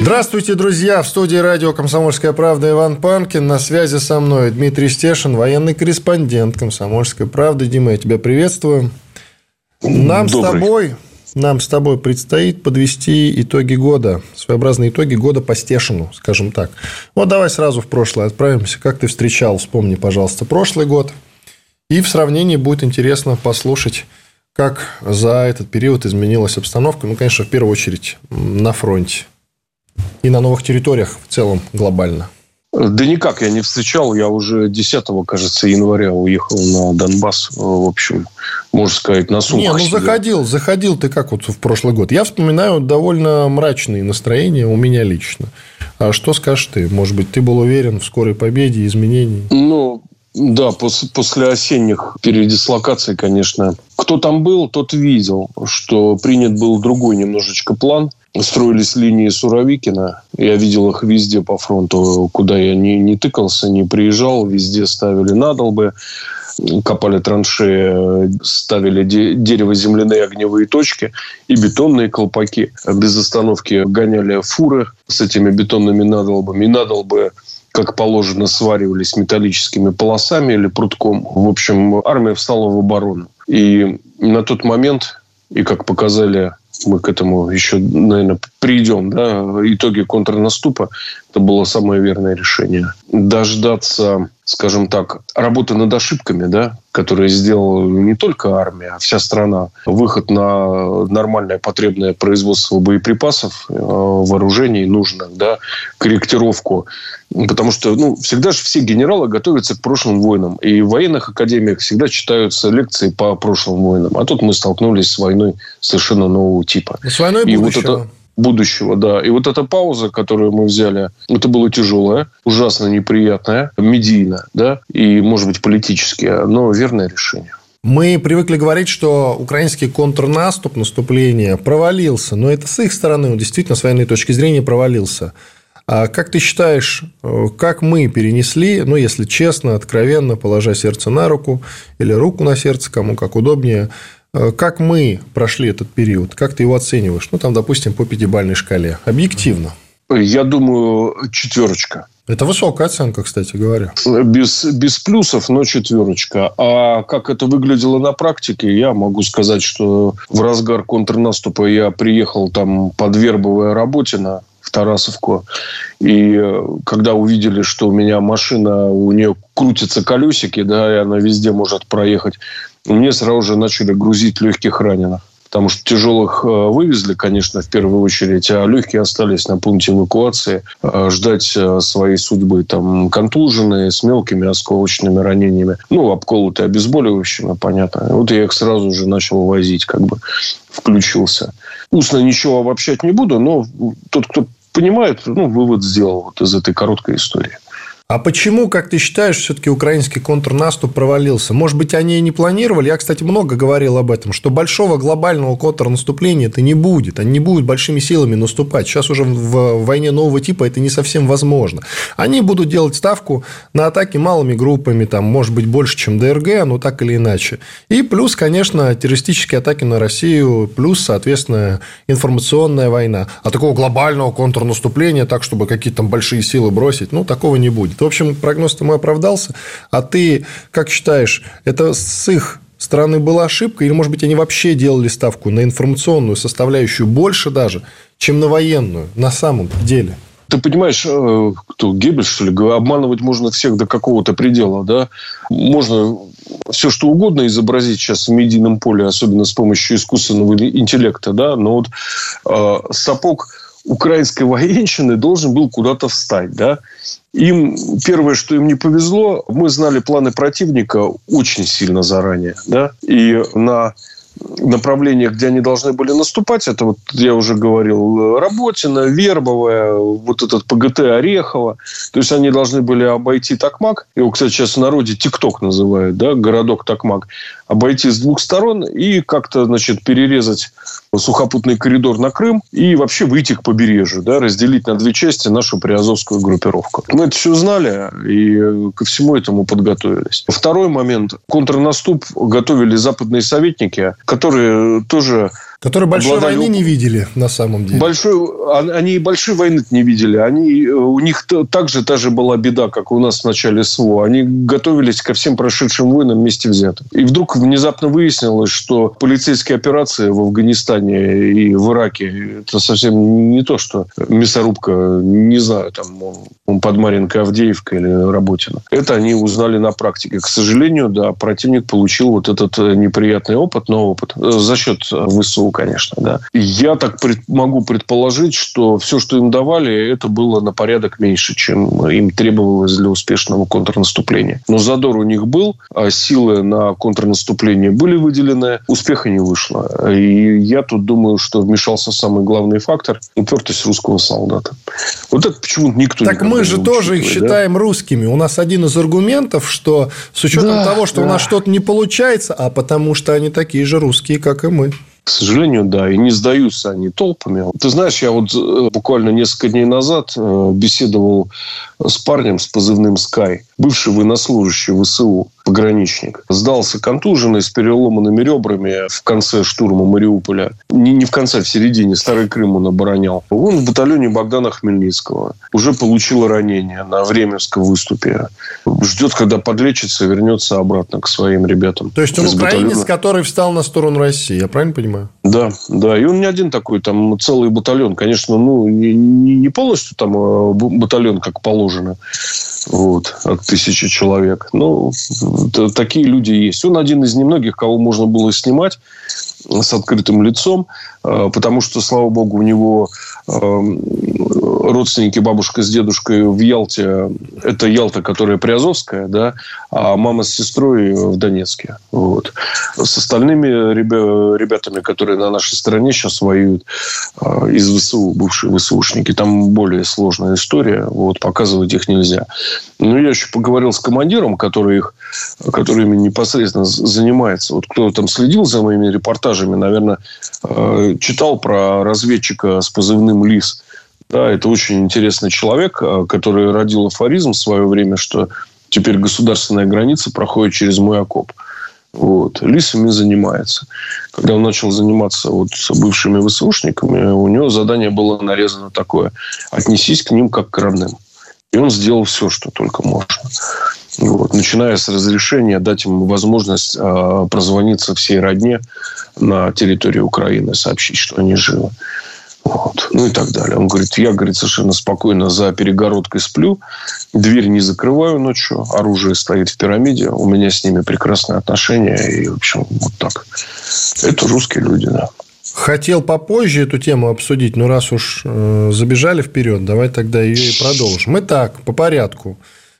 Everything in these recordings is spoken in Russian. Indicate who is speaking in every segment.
Speaker 1: Здравствуйте, друзья! В студии радио «Комсомольская правда» Иван Панкин. На связи со мной Дмитрий Стешин, военный корреспондент «Комсомольской правды». Дима, я тебя приветствую. Нам Добрый. с тобой нам с тобой предстоит подвести итоги года, своеобразные итоги года по Стешину, скажем так. Вот давай сразу в прошлое отправимся. Как ты встречал, вспомни, пожалуйста, прошлый год. И в сравнении будет интересно послушать, как за этот период изменилась обстановка. Ну, конечно, в первую очередь на фронте и на новых территориях в целом глобально?
Speaker 2: Да никак я не встречал. Я уже 10, кажется, января уехал на Донбасс. В общем, можно сказать, на сумках.
Speaker 1: Не, ну сидел. заходил, заходил ты как вот в прошлый год. Я вспоминаю довольно мрачные настроения у меня лично. А что скажешь ты? Может быть, ты был уверен в скорой победе, изменении?
Speaker 2: Ну, да, после, после осенних передислокаций, конечно. Кто там был, тот видел, что принят был другой немножечко план. Строились линии Суровикина. Я видел их везде по фронту, куда я не, не тыкался, не приезжал. Везде ставили надолбы копали траншеи, ставили дерево-земляные огневые точки и бетонные колпаки. Без остановки гоняли фуры с этими бетонными надолбами. И надолбы как положено, сваривались металлическими полосами или прутком. В общем, армия встала в оборону. И на тот момент, и как показали мы к этому еще, наверное, придем, да, итоги контрнаступа, это было самое верное решение. Дождаться, скажем так, работы над ошибками, да, которые сделала не только армия, а вся страна. Выход на нормальное потребное производство боеприпасов, э, вооружений нужных, да, корректировку. Потому что ну, всегда же все генералы готовятся к прошлым войнам. И в военных академиях всегда читаются лекции по прошлым войнам. А тут мы столкнулись с войной совершенно нового типа.
Speaker 1: С войной
Speaker 2: и будущего. Вот это будущего, да. И вот эта пауза, которую мы взяли, это было тяжелое, ужасно неприятное, медийно, да, и, может быть, политически, но верное решение.
Speaker 1: Мы привыкли говорить, что украинский контрнаступ, наступление провалился, но это с их стороны, он действительно с военной точки зрения провалился. А как ты считаешь, как мы перенесли, ну, если честно, откровенно, положа сердце на руку или руку на сердце, кому как удобнее, Э, как мы прошли этот период? Как ты его оцениваешь? Ну, там, допустим, по пятибалльной шкале. Объективно.
Speaker 2: Я думаю, четверочка.
Speaker 1: Это высокая оценка, кстати говоря.
Speaker 2: Без, без плюсов, но четверочка. А как это выглядело на практике, я могу сказать, что в разгар контрнаступа я приехал там под вербовая работина в Тарасовку. И э, когда увидели, что у меня машина, у нее крутятся колесики, да, и она везде может проехать, мне сразу же начали грузить легких раненых. Потому что тяжелых э, вывезли, конечно, в первую очередь, а легкие остались на пункте эвакуации э, ждать э, своей судьбы. Там контуженные, с мелкими осколочными ранениями. Ну, обколотые обезболивающими, понятно. Вот я их сразу же начал возить, как бы включился. Устно ничего обобщать не буду, но тот, кто понимает, ну, вывод сделал вот из этой короткой истории.
Speaker 1: А почему, как ты считаешь, все-таки украинский контрнаступ провалился? Может быть, они и не планировали? Я, кстати, много говорил об этом, что большого глобального контрнаступления это не будет. Они не будут большими силами наступать. Сейчас уже в войне нового типа это не совсем возможно. Они будут делать ставку на атаки малыми группами, там, может быть, больше, чем ДРГ, но так или иначе. И плюс, конечно, террористические атаки на Россию, плюс, соответственно, информационная война. А такого глобального контрнаступления, так, чтобы какие-то там большие силы бросить, ну, такого не будет. В общем, прогноз-то мой оправдался. А ты как считаешь, это с их стороны была ошибка? Или, может быть, они вообще делали ставку на информационную составляющую больше даже, чем на военную на самом деле?
Speaker 2: Ты понимаешь, э, кто Геббельс, что ли, обманывать можно всех до какого-то предела, да? Можно все что угодно изобразить сейчас в медийном поле, особенно с помощью искусственного интеллекта, да? Но вот э, сапог украинской военщины должен был куда-то встать, да? Им первое, что им не повезло, мы знали планы противника очень сильно заранее, да, и на направлениях, где они должны были наступать. Это вот, я уже говорил, Работина, Вербовая, вот этот ПГТ Орехово. То есть, они должны были обойти Токмак. Его, кстати, сейчас в народе ТикТок называют, да, городок Токмак. Обойти с двух сторон и как-то, значит, перерезать сухопутный коридор на Крым и вообще выйти к побережью, да, разделить на две части нашу приазовскую группировку. Мы это все знали и ко всему этому подготовились. Второй момент. Контрнаступ готовили западные советники, которые тоже
Speaker 1: Которые большой обладали... войны не видели на самом деле.
Speaker 2: Большой... Они и большой войны не видели. Они... У них также та же была беда, как у нас в начале СВО. Они готовились ко всем прошедшим войнам вместе взятым. И вдруг внезапно выяснилось, что полицейские операции в Афганистане и в Ираке это совсем не то, что мясорубка, не знаю, там под Маринкой Авдеевка или Работина. Это они узнали на практике. К сожалению, да, противник получил вот этот неприятный опыт, но опыт за счет ВСУ конечно, да. Я так пред, могу предположить, что все, что им давали, это было на порядок меньше, чем им требовалось для успешного контрнаступления. Но задор у них был, а силы на контрнаступление были выделены, успеха не вышло. И я тут думаю, что вмешался самый главный фактор – упертость русского солдата. Вот это почему-то никто
Speaker 1: Так мы же тоже их да? считаем русскими. У нас один из аргументов, что с учетом да, того, что да. у нас что-то не получается, а потому что они такие же русские, как и мы.
Speaker 2: К сожалению, да. И не сдаются они толпами. Ты знаешь, я вот э, буквально несколько дней назад э, беседовал с парнем с позывным «Скай», бывший военнослужащий ВСУ пограничник. Сдался контуженный с переломанными ребрами в конце штурма Мариуполя. Не, не в конце, а в середине. Старый Крым он оборонял. Он в батальоне Богдана Хмельницкого. Уже получил ранение на Временском выступе. Ждет, когда подлечится вернется обратно к своим ребятам.
Speaker 1: То есть, он украинец, батальона. который встал на сторону России. Я правильно понимаю?
Speaker 2: Да, да. И он не один такой. Там целый батальон. Конечно, ну, не, не полностью там а, батальон, как положено вот, от тысячи человек. Ну, такие люди есть. Он один из немногих, кого можно было снимать с открытым лицом, а, потому что, слава богу, у него родственники, бабушка с дедушкой в Ялте, это Ялта, которая Приазовская, да, а мама с сестрой в Донецке. Вот. С остальными ребятами, которые на нашей стороне сейчас воюют а, из ВСУ, бывшие ВСУшники, там более сложная история, вот, показывать их нельзя. Но я еще поговорил с командиром, который, их, который ими непосредственно занимается. Вот кто там следил за моими репортажами, наверное, а, читал про разведчика с позывным «Лис», да, это очень интересный человек, а, который родил афоризм в свое время, что теперь государственная граница проходит через мой окоп. Вот. Лисами занимается. Когда он начал заниматься вот с бывшими ВСУшниками, у него задание было нарезано такое. Отнесись к ним как к родным. И он сделал все, что только можно. Вот. Начиная с разрешения дать им возможность э, прозвониться всей родне на территории Украины, сообщить, что они живы. Вот. Ну и так далее. Он говорит, я, говорит, совершенно спокойно за перегородкой сплю, дверь не закрываю ночью, оружие стоит в пирамиде, у меня с ними прекрасные отношения, и, в общем, вот так. Это русские люди, да.
Speaker 1: Хотел попозже эту тему обсудить, но раз уж э, забежали вперед, давай тогда ее и продолжим. Итак, по порядку.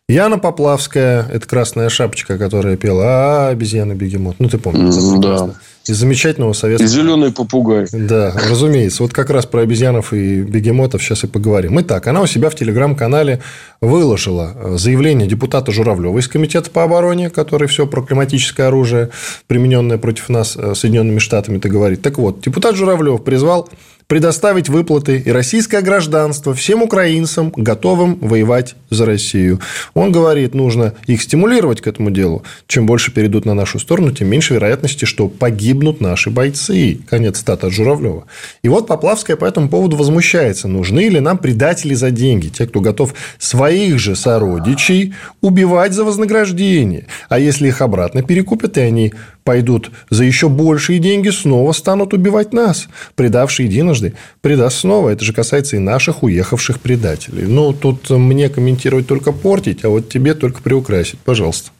Speaker 1: Яна Поплавская, это красная шапочка, которая пела «А, обезьяна бегемот». Ну, ты помнишь.
Speaker 2: Да.
Speaker 1: Из замечательного советского...
Speaker 2: И зеленый попугай.
Speaker 1: Да, разумеется. Вот как раз про обезьянов и бегемотов сейчас и поговорим. Итак, она у себя в телеграм-канале выложила э, заявление депутата Журавлева из Комитета по обороне, который все про климатическое оружие, примененное против нас э, Соединенными Штатами, это говорит. Так вот, депутат Журавлев призвал предоставить выплаты и российское гражданство всем украинцам, готовым воевать за Россию. Он говорит, нужно их стимулировать к этому делу. Чем больше перейдут на нашу сторону, тем меньше вероятности, что погибнут наши бойцы. Конец стата Журавлева. И вот Поплавская по этому поводу возмущается. Нужны ли нам предатели за деньги? Те, кто готов своих же сородичей убивать за вознаграждение. А если их обратно перекупят, и они пойдут за еще большие деньги, снова станут убивать нас. Предавший единожды предаст снова. Это же касается и наших уехавших предателей. Ну, тут мне комментировать только портить, а вот тебе только приукрасить. Пожалуйста.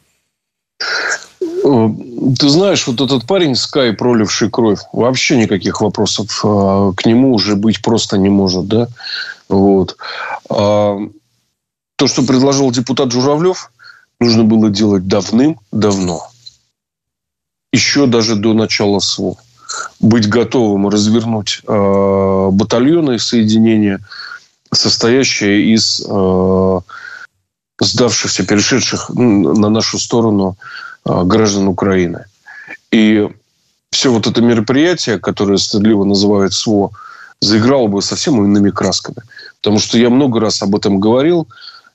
Speaker 2: Ты знаешь, вот этот парень Скай, проливший кровь, вообще никаких вопросов э, к нему уже быть просто не может, да? Вот. А то, что предложил депутат Журавлев, нужно было делать давным-давно еще даже до начала СВО. быть готовым развернуть э, батальоны и соединения, состоящие из э, сдавшихся, перешедших на нашу сторону э, граждан Украины. И все вот это мероприятие, которое стыдливо называют СВО, заиграло бы совсем иными красками. Потому что я много раз об этом говорил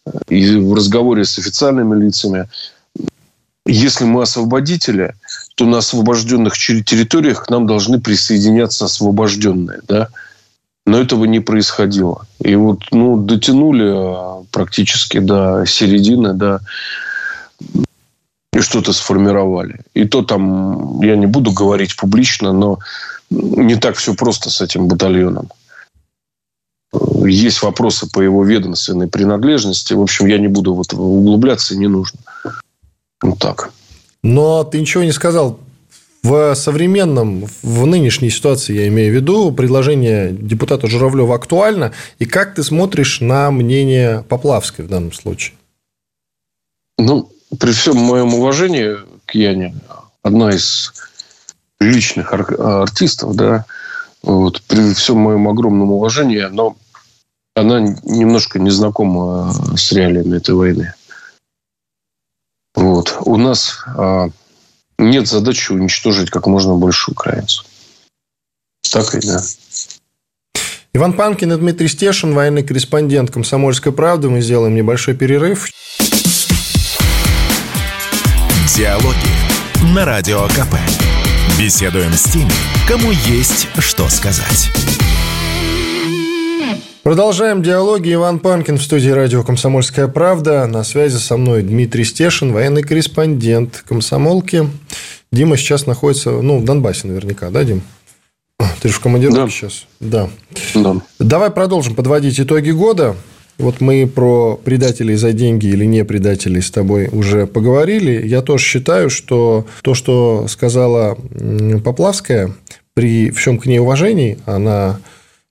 Speaker 2: э, и в разговоре с официальными лицами. Если мы освободители, то на освобожденных территориях к нам должны присоединяться освобожденные. Да? Но этого не происходило. И вот ну, дотянули а, практически до середины, да, и что-то сформировали. И то там, я не буду говорить публично, но не так все просто с этим батальоном. Есть вопросы по его ведомственной принадлежности. В общем, я не буду вот углубляться, не нужно. Вот так.
Speaker 1: Но ты ничего не сказал в современном, в нынешней ситуации, я имею в виду, предложение депутата Журавлева актуально. И как ты смотришь на мнение Поплавской в данном случае?
Speaker 2: Ну, при всем моем уважении к Яне, одна из личных ар- артистов, да, вот, при всем моем огромном уважении, но она немножко не знакома с реалиями этой войны. Вот. У нас а, нет задачи уничтожить как можно больше украинцев. Так и да.
Speaker 1: Иван Панкин и Дмитрий Стешин, военный корреспондент «Комсомольской правды». Мы сделаем небольшой перерыв.
Speaker 3: Диалоги на Радио КП. Беседуем с теми, кому есть что сказать.
Speaker 1: Продолжаем диалоги. Иван Панкин в студии радио «Комсомольская правда». На связи со мной Дмитрий Стешин, военный корреспондент комсомолки. Дима сейчас находится, ну, в Донбассе наверняка, да, Дим? Ты же в командировке да. сейчас. Да. да. Давай продолжим подводить итоги года. Вот мы про предателей за деньги или не предателей с тобой уже поговорили. Я тоже считаю, что то, что сказала Поплавская, при всем к ней уважении, она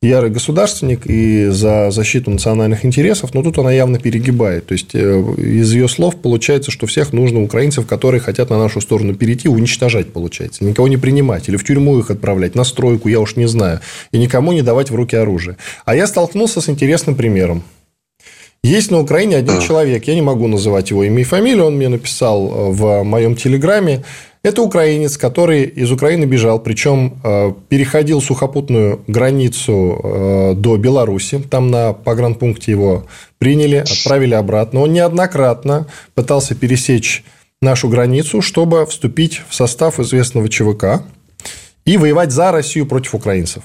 Speaker 1: ярый государственник и за защиту национальных интересов, но тут она явно перегибает. То есть, э, из ее слов получается, что всех нужно украинцев, которые хотят на нашу сторону перейти, уничтожать, получается. Никого не принимать или в тюрьму их отправлять, на стройку, я уж не знаю. И никому не давать в руки оружие. А я столкнулся с интересным примером. Есть на Украине один человек, я не могу называть его имя и фамилию, он мне написал э, в моем телеграме, это украинец, который из Украины бежал, причем э, переходил сухопутную границу э, до Беларуси. Там на погранпункте его приняли, отправили обратно. Он неоднократно пытался пересечь нашу границу, чтобы вступить в состав известного ЧВК и воевать за Россию против украинцев.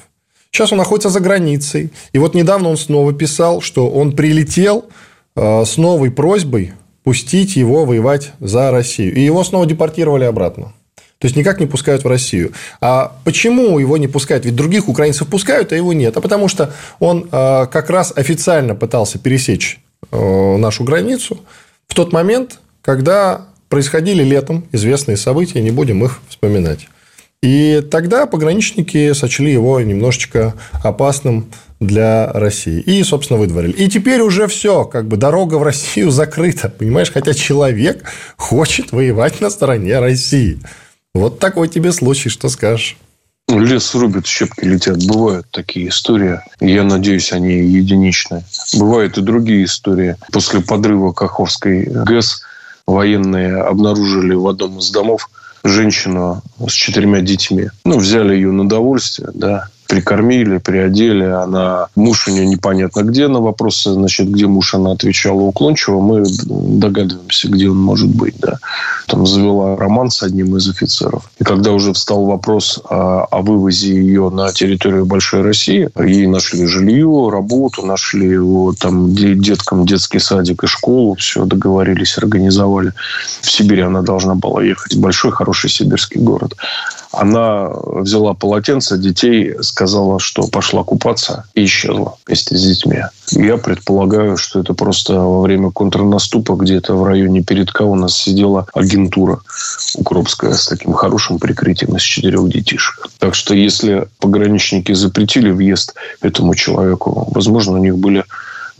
Speaker 1: Сейчас он находится за границей. И вот недавно он снова писал, что он прилетел э, с новой просьбой пустить его воевать за Россию. И его снова депортировали обратно. То есть, никак не пускают в Россию. А почему его не пускают? Ведь других украинцев пускают, а его нет. А потому что он э, как раз официально пытался пересечь э, нашу границу в тот момент, когда происходили летом известные события, не будем их вспоминать. И тогда пограничники сочли его немножечко опасным для России. И, собственно, выдворили. И теперь уже все, как бы дорога в Россию закрыта, понимаешь? Хотя человек хочет воевать на стороне России. Вот такой тебе случай, что скажешь?
Speaker 2: Лес рубят, щепки летят. Бывают такие истории. Я надеюсь, они единичные. Бывают и другие истории. После подрыва Каховской ГЭС военные обнаружили в одном из домов женщину с четырьмя детьми. Ну, взяли ее на довольствие, да, прикормили, приодели. Она, муж у нее непонятно где. На вопросы, значит, где муж, она отвечала уклончиво. Мы догадываемся, где он может быть, да. Там завела роман с одним из офицеров. И когда уже встал вопрос о, о вывозе ее на территорию Большой России, ей нашли жилье, работу, нашли его там деткам детский садик и школу, все договорились, организовали. В Сибири она должна была ехать. Большой, хороший сибирский город. Она взяла полотенце детей, сказала, что пошла купаться и исчезла вместе с детьми. Я предполагаю, что это просто во время контрнаступа где-то в районе Передка у нас сидела агентура укропская с таким хорошим прикрытием из четырех детишек. Так что если пограничники запретили въезд этому человеку, возможно, у них были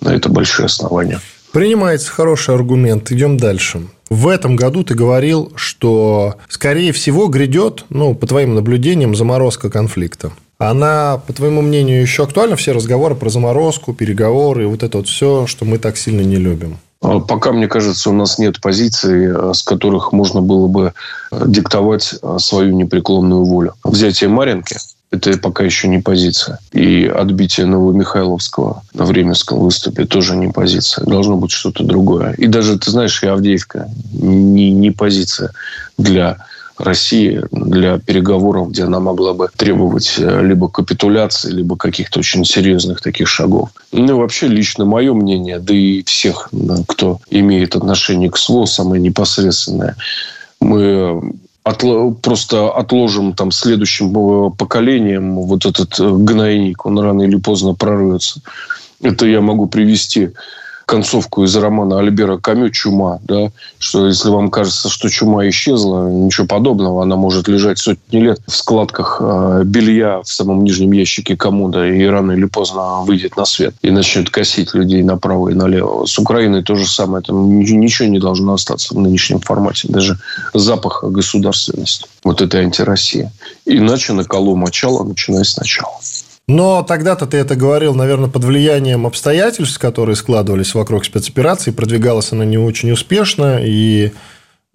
Speaker 2: на это большие основания.
Speaker 1: Принимается хороший аргумент. Идем дальше. В этом году ты говорил, что, скорее всего, грядет, ну, по твоим наблюдениям, заморозка конфликта. Она, по твоему мнению, еще актуальна? Все разговоры про заморозку, переговоры вот это вот все, что мы так сильно не любим.
Speaker 2: А пока, мне кажется, у нас нет позиций, с которых можно было бы диктовать э, свою непреклонную волю. Взятие Маринки – это пока еще не позиция. И отбитие Новомихайловского на Временском выступе тоже не позиция. Должно быть что-то другое. И даже, ты знаешь, и Авдеевка не, не позиция для России для переговоров, где она могла бы требовать э, либо капитуляции, либо каких-то очень серьезных таких шагов. Ну, вообще, лично мое мнение, да и всех, кто имеет отношение к СВО, самое непосредственное, мы отло, просто отложим там следующим э, поколениям вот этот э, гнойник, он рано или поздно прорвется. Это я могу привести концовку из романа Альбера Камю «Чума», да, что если вам кажется, что чума исчезла, ничего подобного, она может лежать сотни лет в складках э, белья в самом нижнем ящике комода и рано или поздно выйдет на свет и начнет косить людей направо и налево. С Украиной то же самое. Там ничего не должно остаться в нынешнем формате. Даже запаха государственности. Вот это антироссия. Иначе на колу мочало, начиная сначала.
Speaker 1: Но тогда-то ты это говорил, наверное, под влиянием обстоятельств, которые складывались вокруг спецоперации. Продвигалась она не очень успешно, и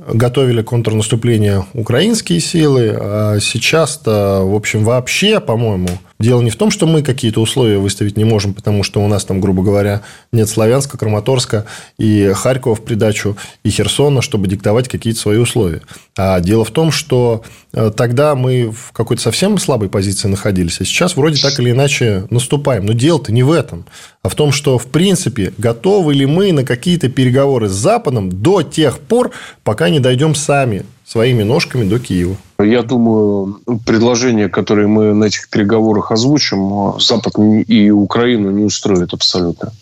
Speaker 1: готовили контрнаступление украинские силы, а сейчас-то, в общем, вообще, по-моему, дело не в том, что мы какие-то условия выставить не можем, потому что у нас там, грубо говоря, нет Славянска, Краматорска и Харькова в придачу, и Херсона, чтобы диктовать какие-то свои условия. А дело в том, что э, тогда мы в какой-то совсем слабой позиции находились, а сейчас вроде так или иначе наступаем. Но дело-то не в этом, а в том, что, в принципе, готовы ли мы на какие-то переговоры с Западом до тех пор, пока не дойдем сами своими ножками до Киева.
Speaker 2: Я думаю, предложения, которые мы на этих переговорах озвучим, Запад и Украину не устроит абсолютно.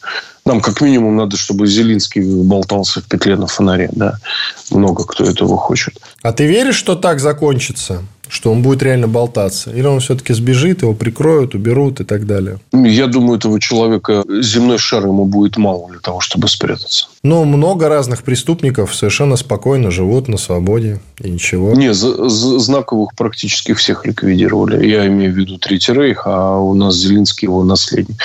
Speaker 2: Нам как минимум надо, чтобы Зелинский болтался в петле на фонаре. Да? Много кто этого хочет.
Speaker 1: А ты веришь, что так закончится? Что он будет реально болтаться? Или он все-таки сбежит, его прикроют, уберут и так далее?
Speaker 2: Я думаю, этого человека земной шар ему будет мало для того, чтобы спрятаться.
Speaker 1: Но много разных преступников совершенно спокойно живут на свободе и ничего.
Speaker 2: Не, знаковых практически всех ликвидировали. Я имею в виду Третий Рейх, а у нас Зеленский его наследник.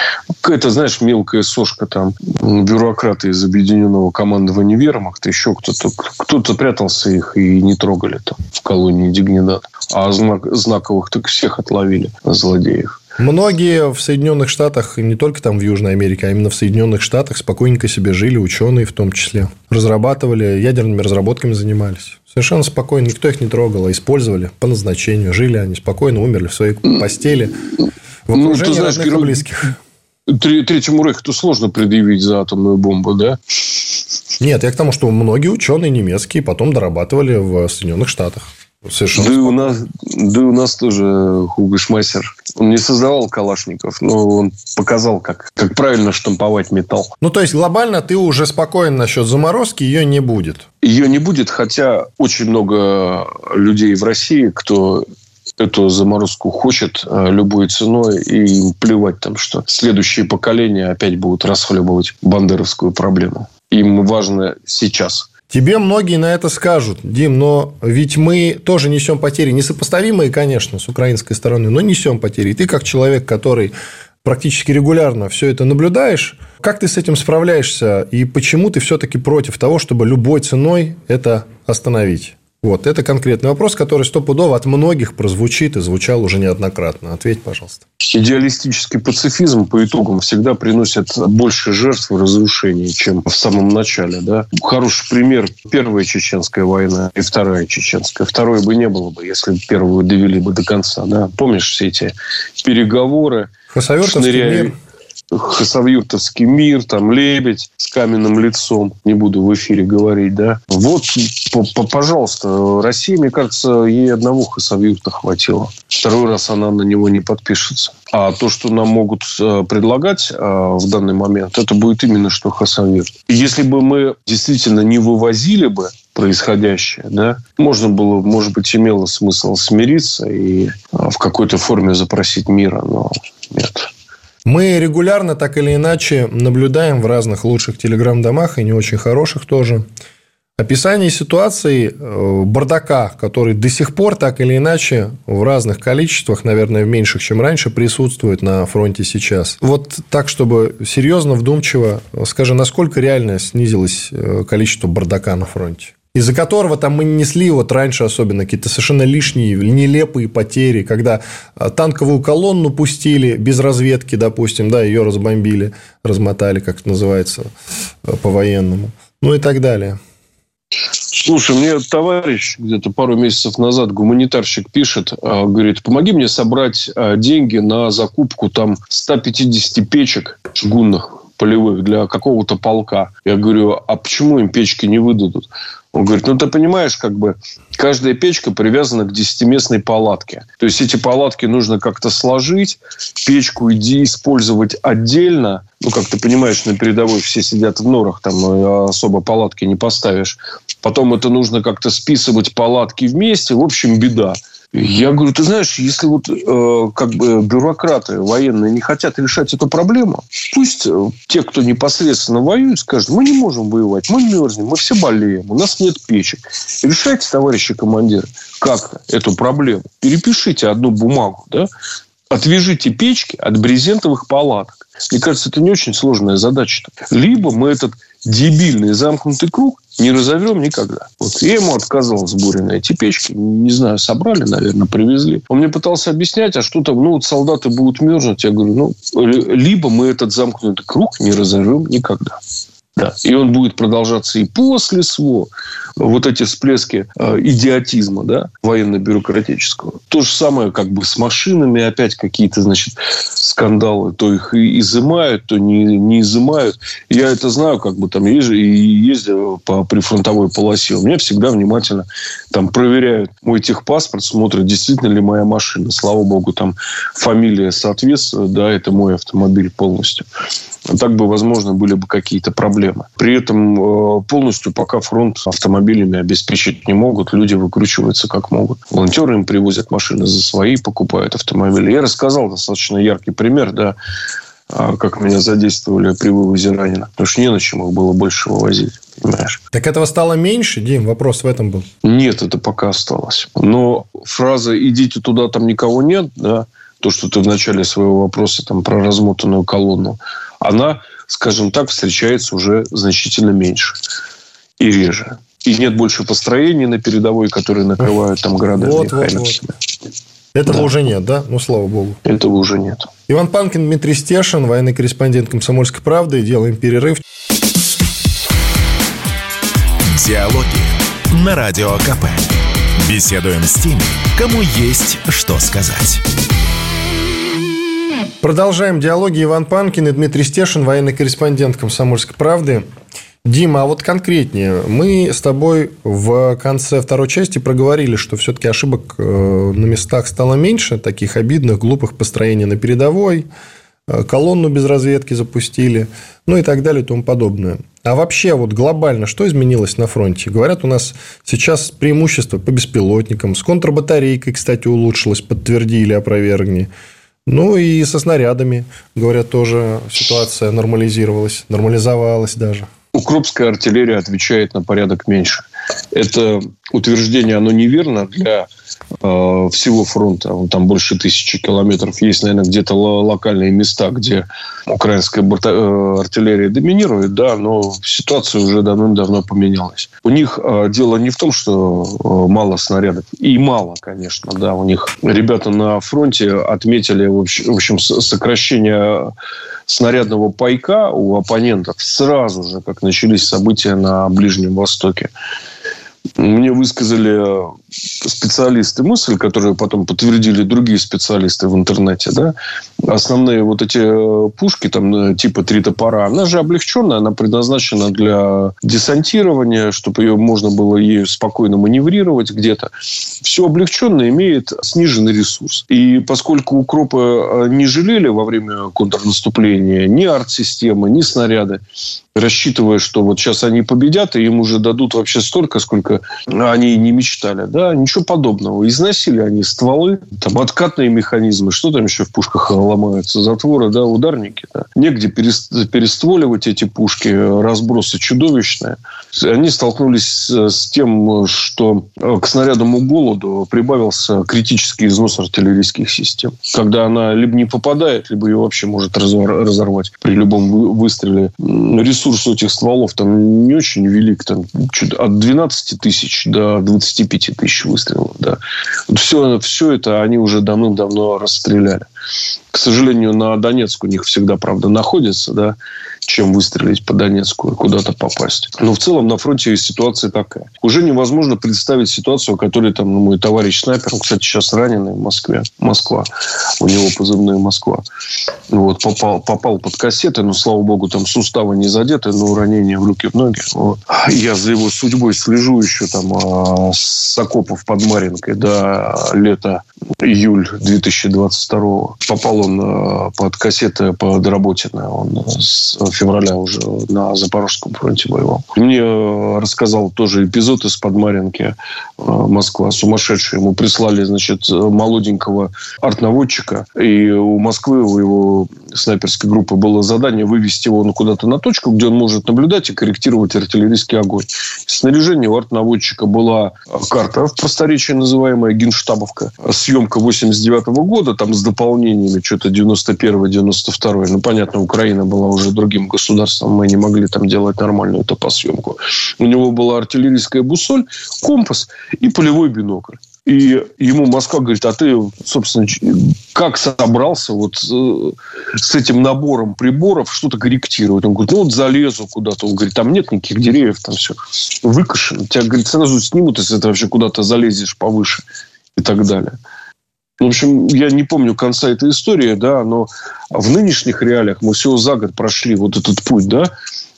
Speaker 2: Это, знаешь, мелкая сошка там, бюрократы из объединенного командования вермахта, еще кто-то. Кто-то прятался их и не трогали там в колонии Дигнидат. А знак, знаковых так всех отловили, злодеев.
Speaker 1: Многие в Соединенных Штатах, не только там в Южной Америке, а именно в Соединенных Штатах спокойненько себе жили, ученые в том числе. Разрабатывали, ядерными разработками занимались. Совершенно спокойно, никто их не трогал, а использовали по назначению. Жили они спокойно, умерли в своей постели. В окружении ну, ты знаешь, родных и близких.
Speaker 2: Третьему Рейху сложно предъявить за атомную бомбу, да?
Speaker 1: Нет, я к тому, что многие ученые немецкие потом дорабатывали в Соединенных Штатах.
Speaker 2: Совершенно да, у нас, да у нас тоже Хуга Шмайсер. Он не создавал калашников, но он показал, как, как правильно штамповать металл.
Speaker 1: Ну, то есть, глобально ты уже спокоен насчет заморозки, ее не будет?
Speaker 2: Ее не будет, хотя очень много людей в России, кто эту заморозку хочет э, любой ценой, и им плевать там, что следующие поколения опять будут расхлебывать бандеровскую проблему. Им важно сейчас –
Speaker 1: Тебе многие на это скажут, Дим, но ведь мы тоже несем потери, несопоставимые, конечно, с украинской стороны, но несем потери. И ты как человек, который практически регулярно все это наблюдаешь, как ты с этим справляешься и почему ты все-таки против того, чтобы любой ценой это остановить? Вот, это конкретный вопрос, который стопудово от многих прозвучит и звучал уже неоднократно. Ответь, пожалуйста.
Speaker 2: Идеалистический пацифизм по итогам всегда приносит больше жертв и разрушений, чем в самом начале. Да? Хороший пример – Первая Чеченская война и Вторая Чеченская. Второй бы не было бы, если бы первую довели бы до конца. Да? Помнишь все эти переговоры?
Speaker 1: Хасавюртовский шныряя... мир
Speaker 2: Хасавюртовский мир, там Лебедь с каменным лицом, не буду в эфире говорить, да. Вот, пожалуйста, Россия, мне кажется, ей одного Хасавюрта хватило. Второй раз она на него не подпишется. А то, что нам могут э, предлагать э, в данный момент, это будет именно что Хасавюрт. Если бы мы действительно не вывозили бы происходящее, да, можно было, может быть, имело смысл смириться и э, в какой-то форме запросить мира, но нет.
Speaker 1: Мы регулярно, так или иначе, наблюдаем в разных лучших телеграм-домах и не очень хороших тоже описание ситуации э, бардака, который до сих пор так или иначе в разных количествах, наверное, в меньших, чем раньше, присутствует на фронте сейчас. Вот так, чтобы серьезно, вдумчиво, скажи, насколько реально снизилось э, количество бардака на фронте? Из-за которого там мы несли вот раньше особенно какие-то совершенно лишние, нелепые потери, когда э, танковую колонну пустили без разведки, допустим, да, ее разбомбили, размотали, как это называется по-военному, ну и так далее.
Speaker 2: Слушай, мне товарищ где-то пару месяцев назад, гуманитарщик, пишет, а, говорит, помоги мне собрать а, деньги на закупку там 150 печек чугунных полевых для какого-то полка. Я говорю, а почему им печки не выдадут? Он говорит, ну ты понимаешь, как бы каждая печка привязана к десятиместной палатке. То есть эти палатки нужно как-то сложить, печку иди использовать отдельно. Ну, как ты понимаешь, на передовой все сидят в норах, там э, особо палатки не поставишь. Потом это нужно как-то списывать палатки вместе. В общем, беда. Я говорю, ты знаешь, если вот э, как бы бюрократы военные не хотят решать эту проблему, пусть э, те, кто непосредственно воюет, скажут, мы не можем воевать, мы мерзнем, мы все болеем, у нас нет печек. Решайте, товарищи командиры, как эту проблему. Перепишите одну бумагу, да, отвяжите печки от брезентовых палаток. Мне кажется, это не очень сложная задача. -то. Либо мы этот дебильный замкнутый круг не разовьем никогда. Вот. Я ему отказывал в сборе на эти печки. Не знаю, собрали, наверное, привезли. Он мне пытался объяснять, а что там, ну, вот солдаты будут мерзнуть. Я говорю, ну, либо мы этот замкнутый круг не разовьем никогда. Да. И он будет продолжаться и после СВО. Вот эти всплески э, идиотизма да, военно-бюрократического. То же самое как бы с машинами. Опять какие-то, значит, скандалы. То их и изымают, то не, не изымают. Я это знаю, как бы там езжу, и ездил по прифронтовой полосе. У меня всегда внимательно там проверяют мой техпаспорт, смотрят, действительно ли моя машина. Слава богу, там фамилия соответствует, да, это мой автомобиль полностью. Так бы, возможно, были бы какие-то проблемы. При этом э, полностью пока фронт автомобилями обеспечить не могут. Люди выкручиваются как могут. Волонтеры им привозят машины за свои, покупают автомобили. Я рассказал достаточно яркий пример, да, а, как меня задействовали при вывозе раненых. Потому что не на чем их было больше вывозить. Понимаешь?
Speaker 1: Так этого стало меньше, Дим? Вопрос в этом был.
Speaker 2: Нет, это пока осталось. Но фраза «идите туда, там никого нет», да, то, что ты в начале своего вопроса там, про размотанную колонну, она, скажем так, встречается уже значительно меньше и реже. И нет больше построений на передовой, которые накрывают там города.
Speaker 1: Вот, вот, вот. Этого да. уже нет, да? Ну, слава богу.
Speaker 2: Этого уже нет.
Speaker 1: Иван Панкин, Дмитрий Стешин, военный корреспондент «Комсомольской правды». Делаем перерыв.
Speaker 3: Диалоги на Радио КП. Беседуем с теми, кому есть что сказать.
Speaker 1: Продолжаем диалоги. Иван Панкин и Дмитрий Стешин, военный корреспондент «Комсомольской правды». Дима, а вот конкретнее, мы с тобой в конце второй части проговорили, что все-таки ошибок э, на местах стало меньше, таких обидных, глупых построений на передовой, э, колонну без разведки запустили, ну и так далее и тому подобное. А вообще вот глобально что изменилось на фронте? Говорят, у нас сейчас преимущество по беспилотникам, с контрбатарейкой, кстати, улучшилось, подтвердили, опровергни. Ну и со снарядами, говорят, тоже ситуация нормализировалась, нормализовалась даже.
Speaker 2: Укропская артиллерия отвечает на порядок меньше. Это утверждение, оно неверно для Э, всего фронта. Там больше тысячи километров. Есть, наверное, где-то локальные места, где украинская э, артиллерия доминирует, да, но ситуация уже давным-давно поменялась. У них э, дело не в том, что мало снарядов. И мало, конечно, да. У них ребята на фронте отметили, в общем, сокращение снарядного пайка у оппонентов сразу же, как начались события на Ближнем Востоке мне высказали э, специалисты мысль, которую потом подтвердили другие специалисты в интернете, да, основные вот эти э, пушки, там, э, типа три топора, она же облегченная, она предназначена для десантирования, чтобы ее можно было ею спокойно маневрировать где-то. Все облегченно имеет сниженный ресурс. И поскольку укропы не жалели во время контрнаступления ни арт-системы, ни снаряды, рассчитывая, что вот сейчас они победят, и им уже дадут вообще столько, сколько они не мечтали, да, Да, ничего подобного. Износили они стволы, там откатные механизмы, что там еще в пушках ломаются, затворы, да, ударники. Да. Негде перестволивать эти пушки, разбросы чудовищные. Они столкнулись с тем, что к снарядному голоду прибавился критический износ артиллерийских систем. Когда она либо не попадает, либо ее вообще может разорвать при любом выстреле. Ресурс этих стволов там не очень велик. Там от 12 тысяч до 25 тысяч выстрелов. Да. Все, все это они уже давным-давно расстреляли. К сожалению, на Донецк у них всегда, правда, находится, да, чем выстрелить по Донецку и куда-то попасть. Но в целом на фронте ситуация такая. Уже невозможно представить ситуацию, о которой там ну, мой товарищ снайпер, он, кстати, сейчас раненый в Москве. Москва. У него позывная Москва. Вот, попал, попал под кассеты, но, слава богу, там суставы не задеты, но ранение в руки, в ноги. Вот. Я за его судьбой слежу еще там а, с окопов под Маринкой до лета июль 2022 Попал он а, под кассеты под Работино. Он с февраля уже на Запорожском фронте воевал. Мне э, рассказал тоже эпизод из Подмаринки э, Москва, сумасшедший. Ему прислали, значит, молоденького артнаводчика, и у Москвы, у его снайперской группы было задание вывести его куда-то на точку, где он может наблюдать и корректировать артиллерийский огонь. Снаряжение у артнаводчика была карта в просторечии, называемая Генштабовка. Съемка 89 года, там с дополнениями, что-то 91-92. Ну, понятно, Украина была уже другим государством. Мы не могли там делать нормальную топосъемку. У него была артиллерийская бусоль, компас и полевой бинокль. И ему Москва говорит, а ты, собственно, как собрался вот э, с этим набором приборов что-то корректировать? Он говорит, ну вот залезу куда-то. Он говорит, там нет никаких деревьев, там все выкашено. Тебя, говорит, сразу снимут, если ты вообще куда-то залезешь повыше и так далее. В общем, я не помню конца этой истории, да, но в нынешних реалиях мы всего за год прошли вот этот путь, да,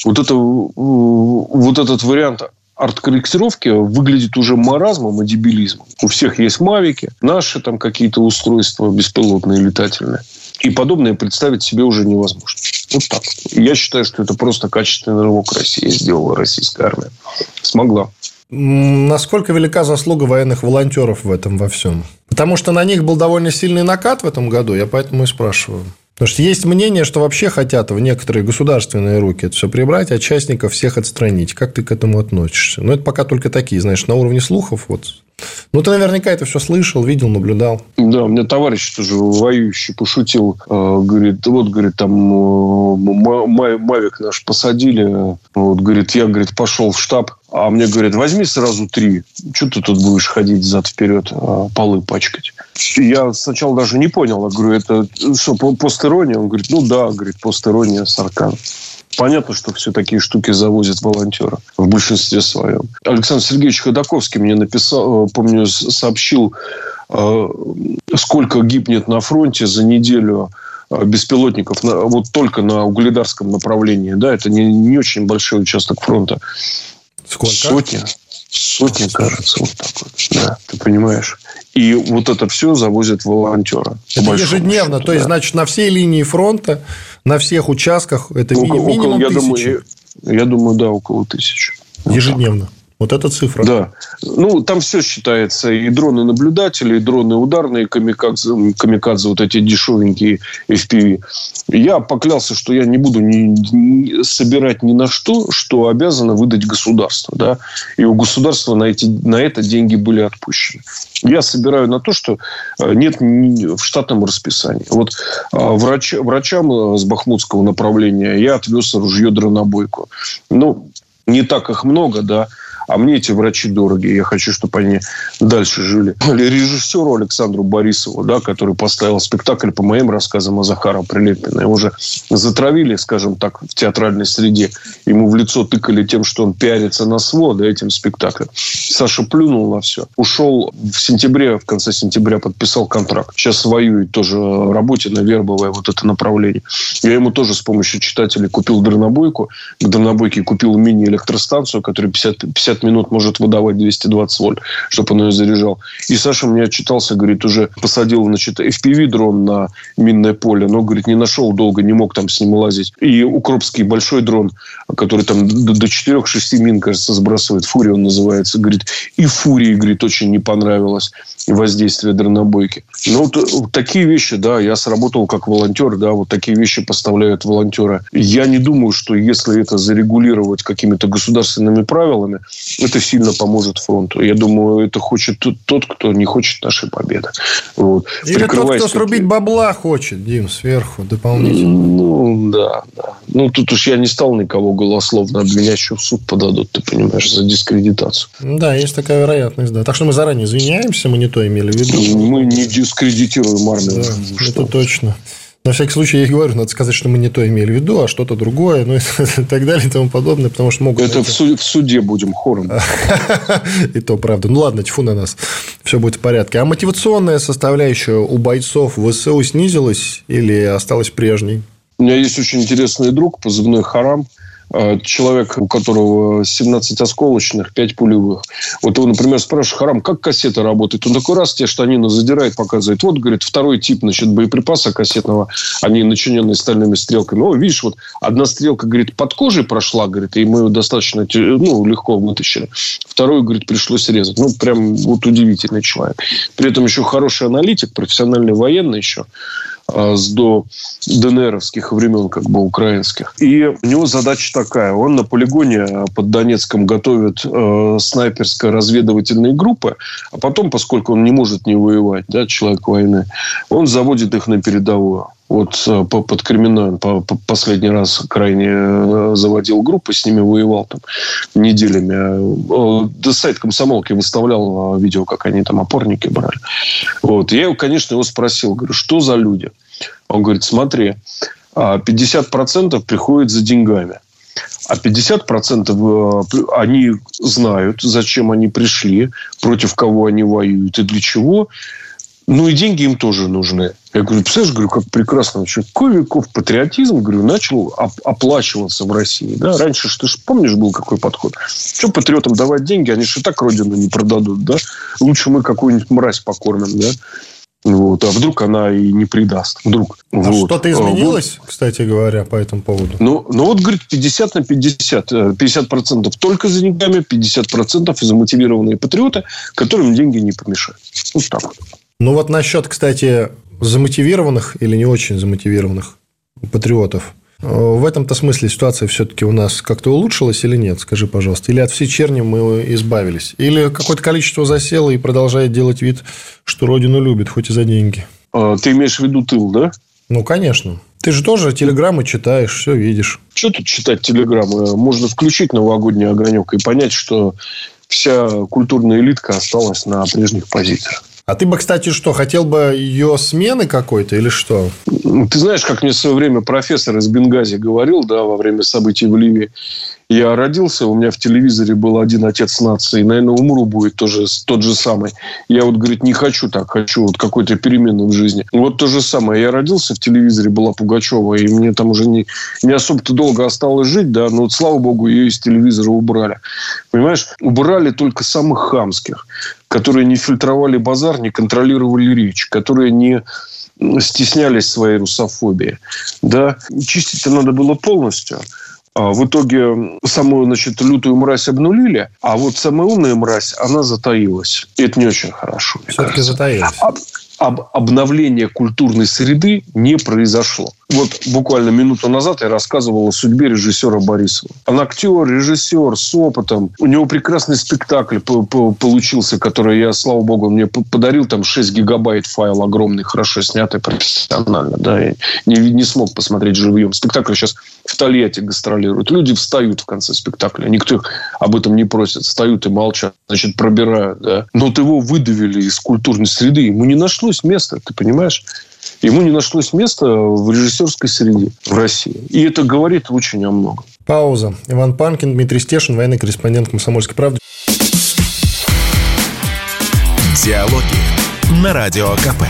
Speaker 2: вот, это, вот этот вариант арт-корректировки выглядит уже маразмом и дебилизмом. У всех есть мавики, наши там какие-то устройства беспилотные, летательные. И подобное представить себе уже невозможно. Вот так. Я считаю, что это просто качественный рывок России сделала российская армия. Смогла.
Speaker 1: Насколько велика заслуга военных волонтеров в этом во всем? Потому что на них был довольно сильный накат в этом году, я поэтому и спрашиваю. Потому что есть мнение, что вообще хотят в некоторые государственные руки это все прибрать, а частников всех отстранить. Как ты к этому относишься? Ну, это пока только такие, знаешь, на уровне слухов. Вот. Ну, ты наверняка это все слышал, видел, наблюдал.
Speaker 2: Да, у меня товарищ тоже воюющий пошутил. Э, говорит, вот, говорит, там э, Мавик наш посадили. Вот, говорит, я, говорит, пошел в штаб. А мне говорят, возьми сразу три. Что ты тут будешь ходить зад-вперед, э, полы пачкать? Я сначала даже не понял. Я говорю, это что, постерония? Он говорит, ну да, говорит, постерония, саркан. Понятно, что все такие штуки завозят волонтеры в большинстве своем. Александр Сергеевич Ходаковский мне написал, э, помню, сообщил, э, сколько гибнет на фронте за неделю э, беспилотников вот только на угледарском направлении. Да, это не, не очень большой участок фронта.
Speaker 1: Сколько?
Speaker 2: Сотни. Сотни, кажется, вот так вот. Да, ты понимаешь. И вот это все завозят волонтеры.
Speaker 1: Это ежедневно, счету, то есть, да. значит, на всей линии фронта, на всех участках это
Speaker 2: около,
Speaker 1: минимум
Speaker 2: около, я Думаю, я, я думаю, да, около тысячи.
Speaker 1: Ежедневно. Вот эта цифра.
Speaker 2: Да. Ну, там все считается. И дроны-наблюдатели, и дроны ударные, камикадзе, камикадзе, вот эти дешевенькие FPV. Я поклялся, что я не буду ни, ни, собирать ни на что, что обязано выдать государство. Да? И у государства на, эти, на это деньги были отпущены. Я собираю на то, что э, нет в штатном расписании. Вот а, врач, врачам э, с бахмутского направления я отвез ружье-дронобойку. Ну, не так их много, да, а мне эти врачи дороги, я хочу, чтобы они дальше жили. Режиссеру Александру Борисову, да, который поставил спектакль по моим рассказам о Захара Прилепина. Его уже затравили, скажем так, в театральной среде. Ему в лицо тыкали тем, что он пиарится на СВО, этим спектаклем. Саша плюнул на все. Ушел в сентябре, в конце сентября подписал контракт. Сейчас воюет тоже работе на вербовое вот это направление. Я ему тоже с помощью читателей купил дронобойку. К дронобойке купил мини электростанцию, которая 50, 50 минут может выдавать 220 вольт, чтобы он ее заряжал. И Саша мне отчитался, говорит, уже посадил, значит, FPV-дрон на минное поле, но, говорит, не нашел долго, не мог там с ним лазить. И укропский большой дрон, который там до 4-6 мин, кажется, сбрасывает, Фурия он называется, говорит, и Фурии, говорит, очень не понравилось воздействие дронобойки. Ну, вот, такие вещи, да, я сработал как волонтер, да, вот такие вещи поставляют волонтеры. Я не думаю, что если это зарегулировать какими-то государственными правилами, это сильно поможет фронту. Я думаю, это хочет тот, кто не хочет нашей победы. Вот.
Speaker 1: Или тот, кто срубить бабла хочет, Дим, сверху дополнительно.
Speaker 2: Ну, да, да. Ну, тут уж я не стал никого голословно обвинять, что в суд подадут, ты понимаешь, за дискредитацию.
Speaker 1: Да, есть такая вероятность, да. Так что мы заранее извиняемся, мы не то имели в виду.
Speaker 2: Мы не дискредитируем армию. Да,
Speaker 1: это точно. На всякий случай, я и говорю, надо сказать, что мы не то имели в виду, а что-то другое, ну и так далее и тому подобное, потому что могут...
Speaker 2: Это в, суде, в суде будем хором.
Speaker 1: И то правда. Ну, ладно, тьфу на нас. Все будет в порядке. А мотивационная составляющая у бойцов ВСУ снизилась или осталась прежней?
Speaker 2: У меня есть очень интересный друг, позывной Харам. Э, человек, у которого 17 осколочных, 5 пулевых. Вот его, например, спрашиваешь, Харам, как кассета работает? Он такой раз тебе штанину задирает, показывает. Вот, говорит, второй тип, значит, боеприпаса кассетного, они начиненные стальными стрелками. О, видишь, вот одна стрелка, говорит, под кожей прошла, говорит, и мы ее достаточно ну, легко вытащили. Вторую, говорит, пришлось резать. Ну, прям вот удивительный человек. При этом еще хороший аналитик, профессиональный военный еще. А, с до ДНРовских времен, как бы украинских. И у него задача такая. Он на полигоне под Донецком готовит э, снайперско-разведывательные группы, а потом, поскольку он не может не воевать, да, человек войны, он заводит их на передовую. Вот э, под по, по последний раз крайне э, заводил группы, с ними воевал там неделями. Да сайт комсомолки выставлял видео, как они там опорники брали. Вот. Я, конечно, его спросил, говорю, что за люди? Он говорит, смотри, 50% а приходит за деньгами. А 50% э, они знают, зачем они пришли, против кого они воюют и для чего. Ну, и деньги им тоже нужны. Я говорю, представляешь, говорю, как прекрасно. Какой веков патриотизм, говорю, начал оплачиваться в России. Да? Раньше, ты же помнишь, был какой подход? Что патриотам давать деньги? Они же и так родину не продадут. Да? Лучше мы какую-нибудь мразь покормим. Да? Вот. А вдруг она и не предаст. Вдруг.
Speaker 1: А вот. что-то изменилось, вот. кстати говоря, по этому поводу?
Speaker 2: Ну, ну вот, говорит, 50 на 50. 50% э, только за деньгами, 50% за мотивированные патриоты, которым деньги не помешают. Вот так вот.
Speaker 1: Ну, вот насчет, кстати, замотивированных или не очень замотивированных патриотов. В этом-то смысле ситуация все-таки у нас как-то улучшилась или нет? Скажи, пожалуйста. Или от всей черни мы избавились? Или какое-то количество засело и продолжает делать вид, что родину любит, хоть и за деньги?
Speaker 2: А, ты имеешь в виду тыл, да?
Speaker 1: Ну, конечно. Ты же тоже телеграммы читаешь, все видишь.
Speaker 2: Что тут читать телеграммы? Можно включить новогодний огонек и понять, что вся культурная элитка осталась на прежних позициях.
Speaker 1: А ты бы, кстати, что, хотел бы ее смены какой-то или что?
Speaker 2: Ты знаешь, как мне в свое время профессор из Бенгази говорил, да, во время событий в Ливии, я родился, у меня в телевизоре был один отец нации. Наверное, умру будет тоже тот же самый. Я вот, говорит, не хочу так, хочу вот какой-то перемены в жизни. Вот то же самое. Я родился, в телевизоре была Пугачева, и мне там уже не, не особо-то долго осталось жить, да, но вот, слава богу, ее из телевизора убрали. Понимаешь? Убрали только самых хамских, которые не фильтровали базар, не контролировали речь, которые не стеснялись своей русофобии. Да? Чистить-то надо было полностью. А в итоге самую, значит, лютую мразь обнулили, а вот самая умная мразь, она затаилась. И это не очень хорошо.
Speaker 1: Все-таки затаилась. А,
Speaker 2: об обновления культурной среды не произошло. Вот буквально минуту назад я рассказывал о судьбе режиссера Борисова. Он актер, режиссер с опытом. У него прекрасный спектакль получился, который я, слава богу, мне подарил. Там 6 гигабайт файл огромный, хорошо снятый, профессионально. Да, я не, не смог посмотреть живьем. Спектакль сейчас в Тольятти гастролирует. Люди встают в конце спектакля. Никто об этом не просит. Встают и молчат. Значит, пробирают. Да. Но вот его выдавили из культурной среды. Ему не нашлось места, ты понимаешь? ему не нашлось места в режиссерской среде в России. И это говорит очень о многом.
Speaker 1: Пауза. Иван Панкин, Дмитрий Стешин, военный корреспондент «Комсомольской правды».
Speaker 3: Диалоги на Радио КП.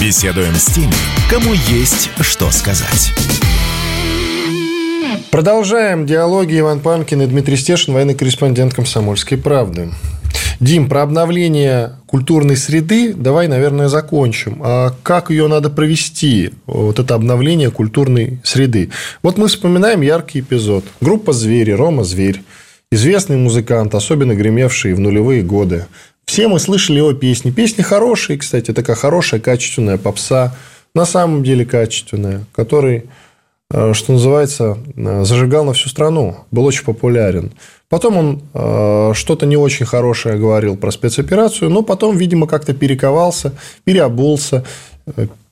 Speaker 3: Беседуем с теми, кому есть что сказать.
Speaker 1: Продолжаем диалоги Иван Панкин и Дмитрий Стешин, военный корреспондент «Комсомольской правды». Дим, про обновление культурной среды давай, наверное, закончим. А как ее надо провести, вот это обновление культурной среды? Вот мы вспоминаем яркий эпизод. Группа «Звери», Рома Зверь, известный музыкант, особенно гремевший в нулевые годы. Все мы слышали его песни. Песни хорошие, кстати, такая хорошая, качественная попса. На самом деле качественная, который Э, что называется, э, зажигал на всю страну, был очень популярен. Потом он э, что-то не очень хорошее говорил про спецоперацию, но потом, видимо, как-то перековался, переобулся,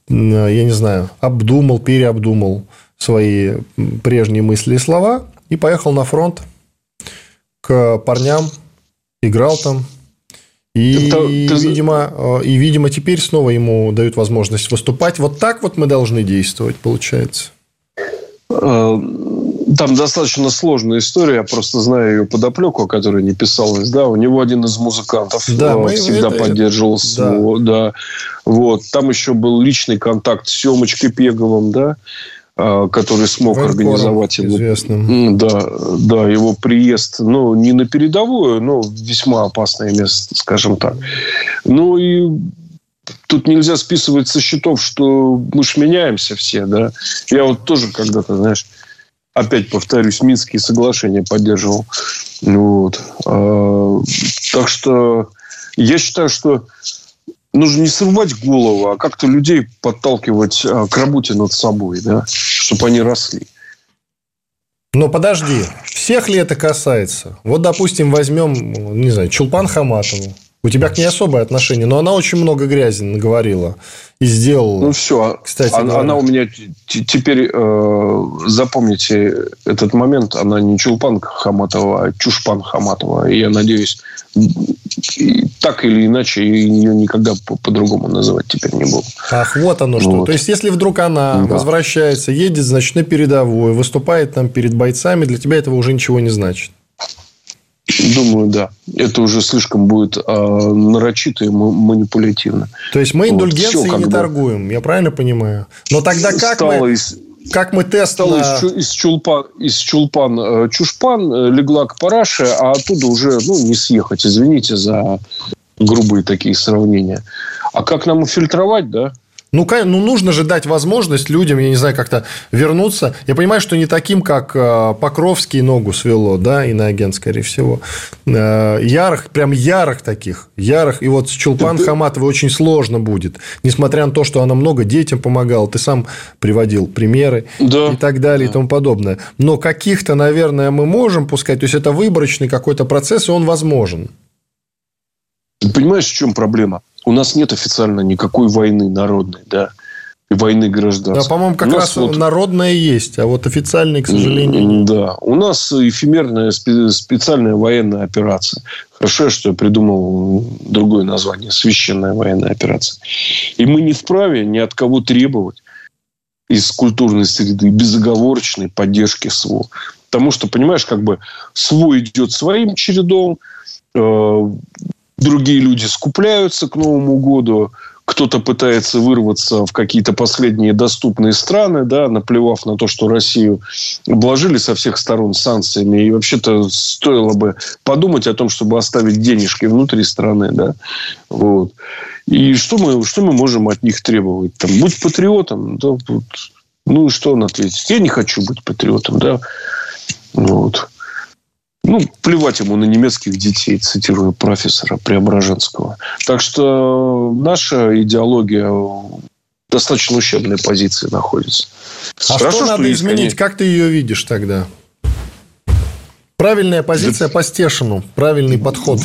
Speaker 1: я не знаю, обдумал, переобдумал свои прежние мысли и слова и поехал на фронт к парням, играл там. И, ты... видимо, и, видимо, теперь снова ему дают возможность выступать. Вот так вот мы должны действовать, получается.
Speaker 2: Э, там достаточно сложная история, я просто знаю ее подоплеку, о которой не писалось. Да, у него один из музыкантов да, э, всегда это... поддерживал да. его, да. Вот. Там еще был личный контакт с Семочкой Пеговым, да, э, который смог Военкором организовать его, известным. да, да, его приезд, ну, не на передовую, но весьма опасное место, скажем так. Ну, и тут нельзя списывать со счетов, что мы ж меняемся все, да. Я вот тоже когда-то, знаешь, опять повторюсь, Минские соглашения поддерживал. Вот. А, так что я считаю, что нужно не срывать голову, а как-то людей подталкивать а, к работе над собой, да, чтобы они росли.
Speaker 1: Но подожди, всех ли это касается? Вот, допустим, возьмем, не знаю, Чулпан Хаматову. У тебя к ней особое отношение, но она очень много грязи наговорила и сделала.
Speaker 2: Ну все, кстати, она, она у меня теперь э, запомните этот момент. Она не Чулпан Хаматова, а Чушпан Хаматова. И я надеюсь, так или иначе ее никогда по-другому называть теперь не буду.
Speaker 1: Ах, вот оно что. Вот. То есть, если вдруг она да. возвращается, едет, значит, на передовую, выступает там перед бойцами, для тебя этого уже ничего не значит.
Speaker 2: Думаю, да. Это уже слишком будет а, нарочито и манипулятивно.
Speaker 1: То есть мы вот, не бы... торгуем, я правильно понимаю? Но тогда как Стало мы... Из... Как мы тест
Speaker 2: Стало на... из, из, чулпан, из чулпан э, чушпан, э, легла к параше, а оттуда уже ну, не съехать. Извините за грубые такие сравнения. А как нам фильтровать, да?
Speaker 1: Ну, ну, нужно же дать возможность людям, я не знаю, как-то вернуться. Я понимаю, что не таким, как э, Покровский ногу свело, да, и на агент, скорее всего. Э, ярых, прям ярых таких. Ярых. И вот с Чулпан Хаматовой очень сложно будет. Несмотря на то, что она много детям помогала. Ты сам приводил примеры да. и так далее да. и тому подобное. Но каких-то, наверное, мы можем пускать. То есть, это выборочный какой-то процесс, и он возможен.
Speaker 2: Ты понимаешь, в чем проблема? У нас нет официально никакой войны народной, да, войны гражданской.
Speaker 1: Да, по-моему, как раз вот... народная есть, а вот официальной, к сожалению,
Speaker 2: нет. Да, у нас эфемерная специальная военная операция. Хорошо, что я придумал другое название – священная военная операция. И мы не вправе ни от кого требовать из культурной среды безоговорочной поддержки СВО. Потому что, понимаешь, как бы СВО идет своим чередом, э, другие люди скупляются к Новому году, кто-то пытается вырваться в какие-то последние доступные страны, да, наплевав на то, что Россию обложили со всех сторон санкциями. И вообще-то стоило бы подумать о том, чтобы оставить денежки внутри страны. Да? Вот. И что мы, что мы можем от них требовать? Там, будь патриотом. Да, вот. Ну, и что он ответит? Я не хочу быть патриотом. Да? Вот. Ну, плевать ему на немецких детей, цитирую профессора Преображенского. Так что наша идеология достаточно ущербной позиции находится.
Speaker 1: А Хорошо, что надо что изменить? Как ты ее видишь тогда? Правильная позиция да... по Стешину, правильный подход.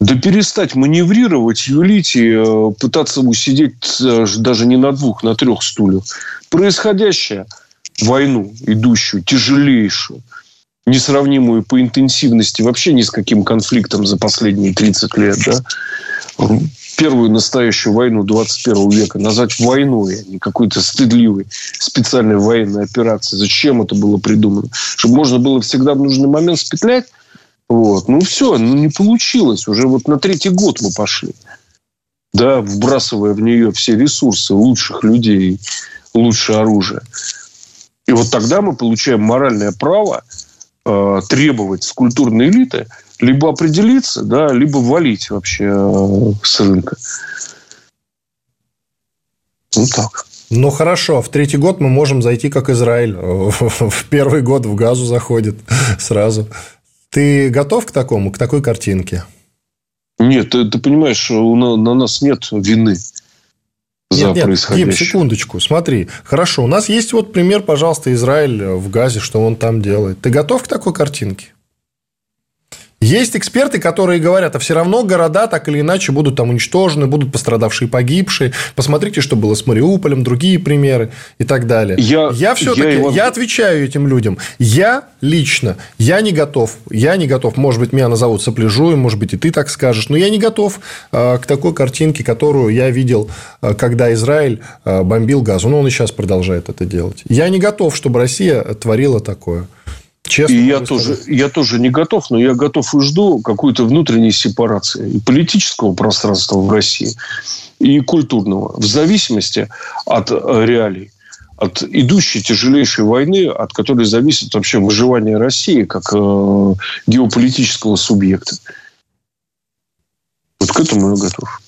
Speaker 2: Да перестать маневрировать, юлить и э, пытаться усидеть э, даже не на двух, на трех стульях. Происходящее, войну идущую, тяжелейшую, несравнимую по интенсивности вообще ни с каким конфликтом за последние 30 лет. Да? Первую настоящую войну 21 века назвать войной, а не какой-то стыдливой специальной военной операцией. Зачем это было придумано? Чтобы можно было всегда в нужный момент спетлять? Вот. Ну, все, ну, не получилось. Уже вот на третий год мы пошли. Да, вбрасывая в нее все ресурсы лучших людей, лучшее оружие. И вот тогда мы получаем моральное право э, требовать с культурной элиты либо определиться, да, либо валить вообще э, с рынка.
Speaker 1: Ну так. Ну хорошо, в третий год мы можем зайти как Израиль. В первый год в газу заходит сразу. Ты готов к такому, к такой картинке?
Speaker 2: Нет, ты, ты понимаешь, на, на нас нет вины
Speaker 1: за нет, нет, происходящее. Дим, секундочку, смотри. Хорошо, у нас есть вот пример, пожалуйста, Израиль в Газе, что он там делает. Ты готов к такой картинке? Есть эксперты, которые говорят, а все равно города так или иначе будут там уничтожены, будут пострадавшие, погибшие. Посмотрите, что было с Мариуполем, другие примеры и так далее. Я, я все-таки, я, его... я отвечаю этим людям. Я лично, я не готов. Я не готов. Может быть, меня назовут сопляжуем, может быть, и ты так скажешь. Но я не готов э, к такой картинке, которую я видел, э, когда Израиль э, бомбил газу. Ну, он и сейчас продолжает это делать. Я не готов, чтобы Россия творила такое.
Speaker 2: Честно и я тоже, я тоже не готов, но я готов и жду какой-то внутренней сепарации и политического пространства в России, и культурного, в зависимости от э, реалий от идущей тяжелейшей войны, от которой зависит вообще выживание России как э, геополитического субъекта. Вот к этому я готов.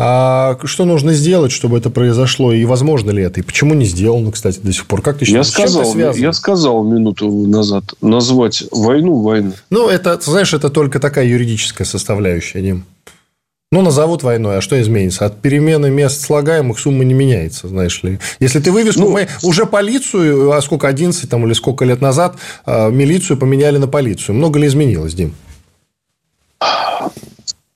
Speaker 1: А что нужно сделать, чтобы это произошло? И возможно ли это? И почему не сделано, кстати, до сих пор? Как ты
Speaker 2: считаешь, я сказал, я сказал минуту назад, назвать войну войной.
Speaker 1: Ну, это, знаешь, это только такая юридическая составляющая, Дим. Ну, назовут войной, а что изменится? От перемены мест слагаемых сумма не меняется, знаешь ли. Если ты вывеску... Ну, мы уже полицию, а сколько, 11 там, или сколько лет назад, а, милицию поменяли на полицию. Много ли изменилось, Дим?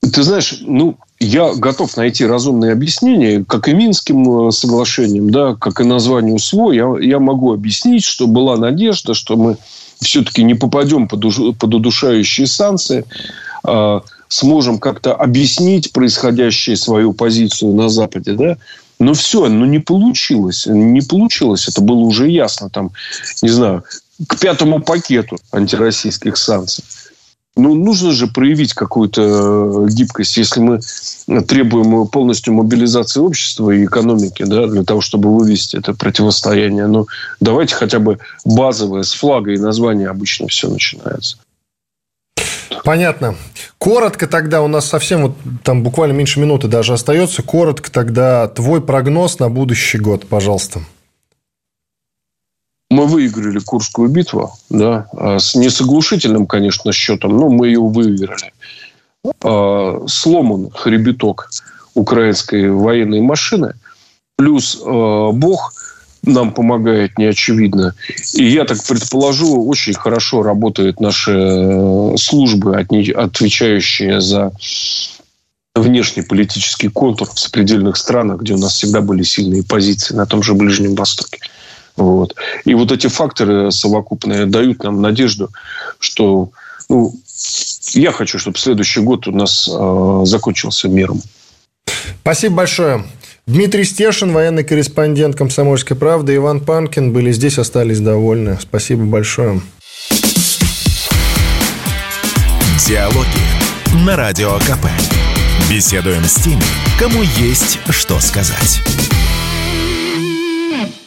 Speaker 2: Ты знаешь, ну, я готов найти разумные объяснения, как и Минским э, соглашением, да, как и названию СВО. Я, я могу объяснить, что была надежда, что мы все-таки не попадем под, под удушающие санкции, э, сможем как-то объяснить происходящее свою позицию на Западе, да. Но все, но не получилось. Не получилось. Это было уже ясно. Там, не знаю, к пятому пакету антироссийских санкций. Ну, нужно же проявить какую-то э, гибкость, если мы требуем полностью мобилизации общества и экономики, да, для того, чтобы вывести это противостояние. Ну, давайте хотя бы базовое, с флага и названия обычно все начинается.
Speaker 1: Понятно. Коротко тогда, у нас совсем вот там буквально меньше минуты даже остается. Коротко тогда твой прогноз на будущий год, пожалуйста.
Speaker 2: Мы выиграли Курскую битву, да, а с несоглушительным, конечно, счетом, но мы ее выиграли. А, сломан хребеток украинской военной машины, плюс а, Бог нам помогает неочевидно. И я так предположу, очень хорошо работают наши э, службы, отвечающие за внешний политический контур в сопредельных странах, где у нас всегда были сильные позиции на том же Ближнем Востоке. Вот. И вот эти факторы совокупные дают нам надежду, что ну, я хочу, чтобы следующий год у нас э, закончился миром.
Speaker 1: Спасибо большое. Дмитрий Стешин, военный корреспондент «Комсомольской правды», Иван Панкин были здесь, остались довольны. Спасибо большое.
Speaker 3: Диалоги на Радио КП. Беседуем с теми, кому есть что сказать.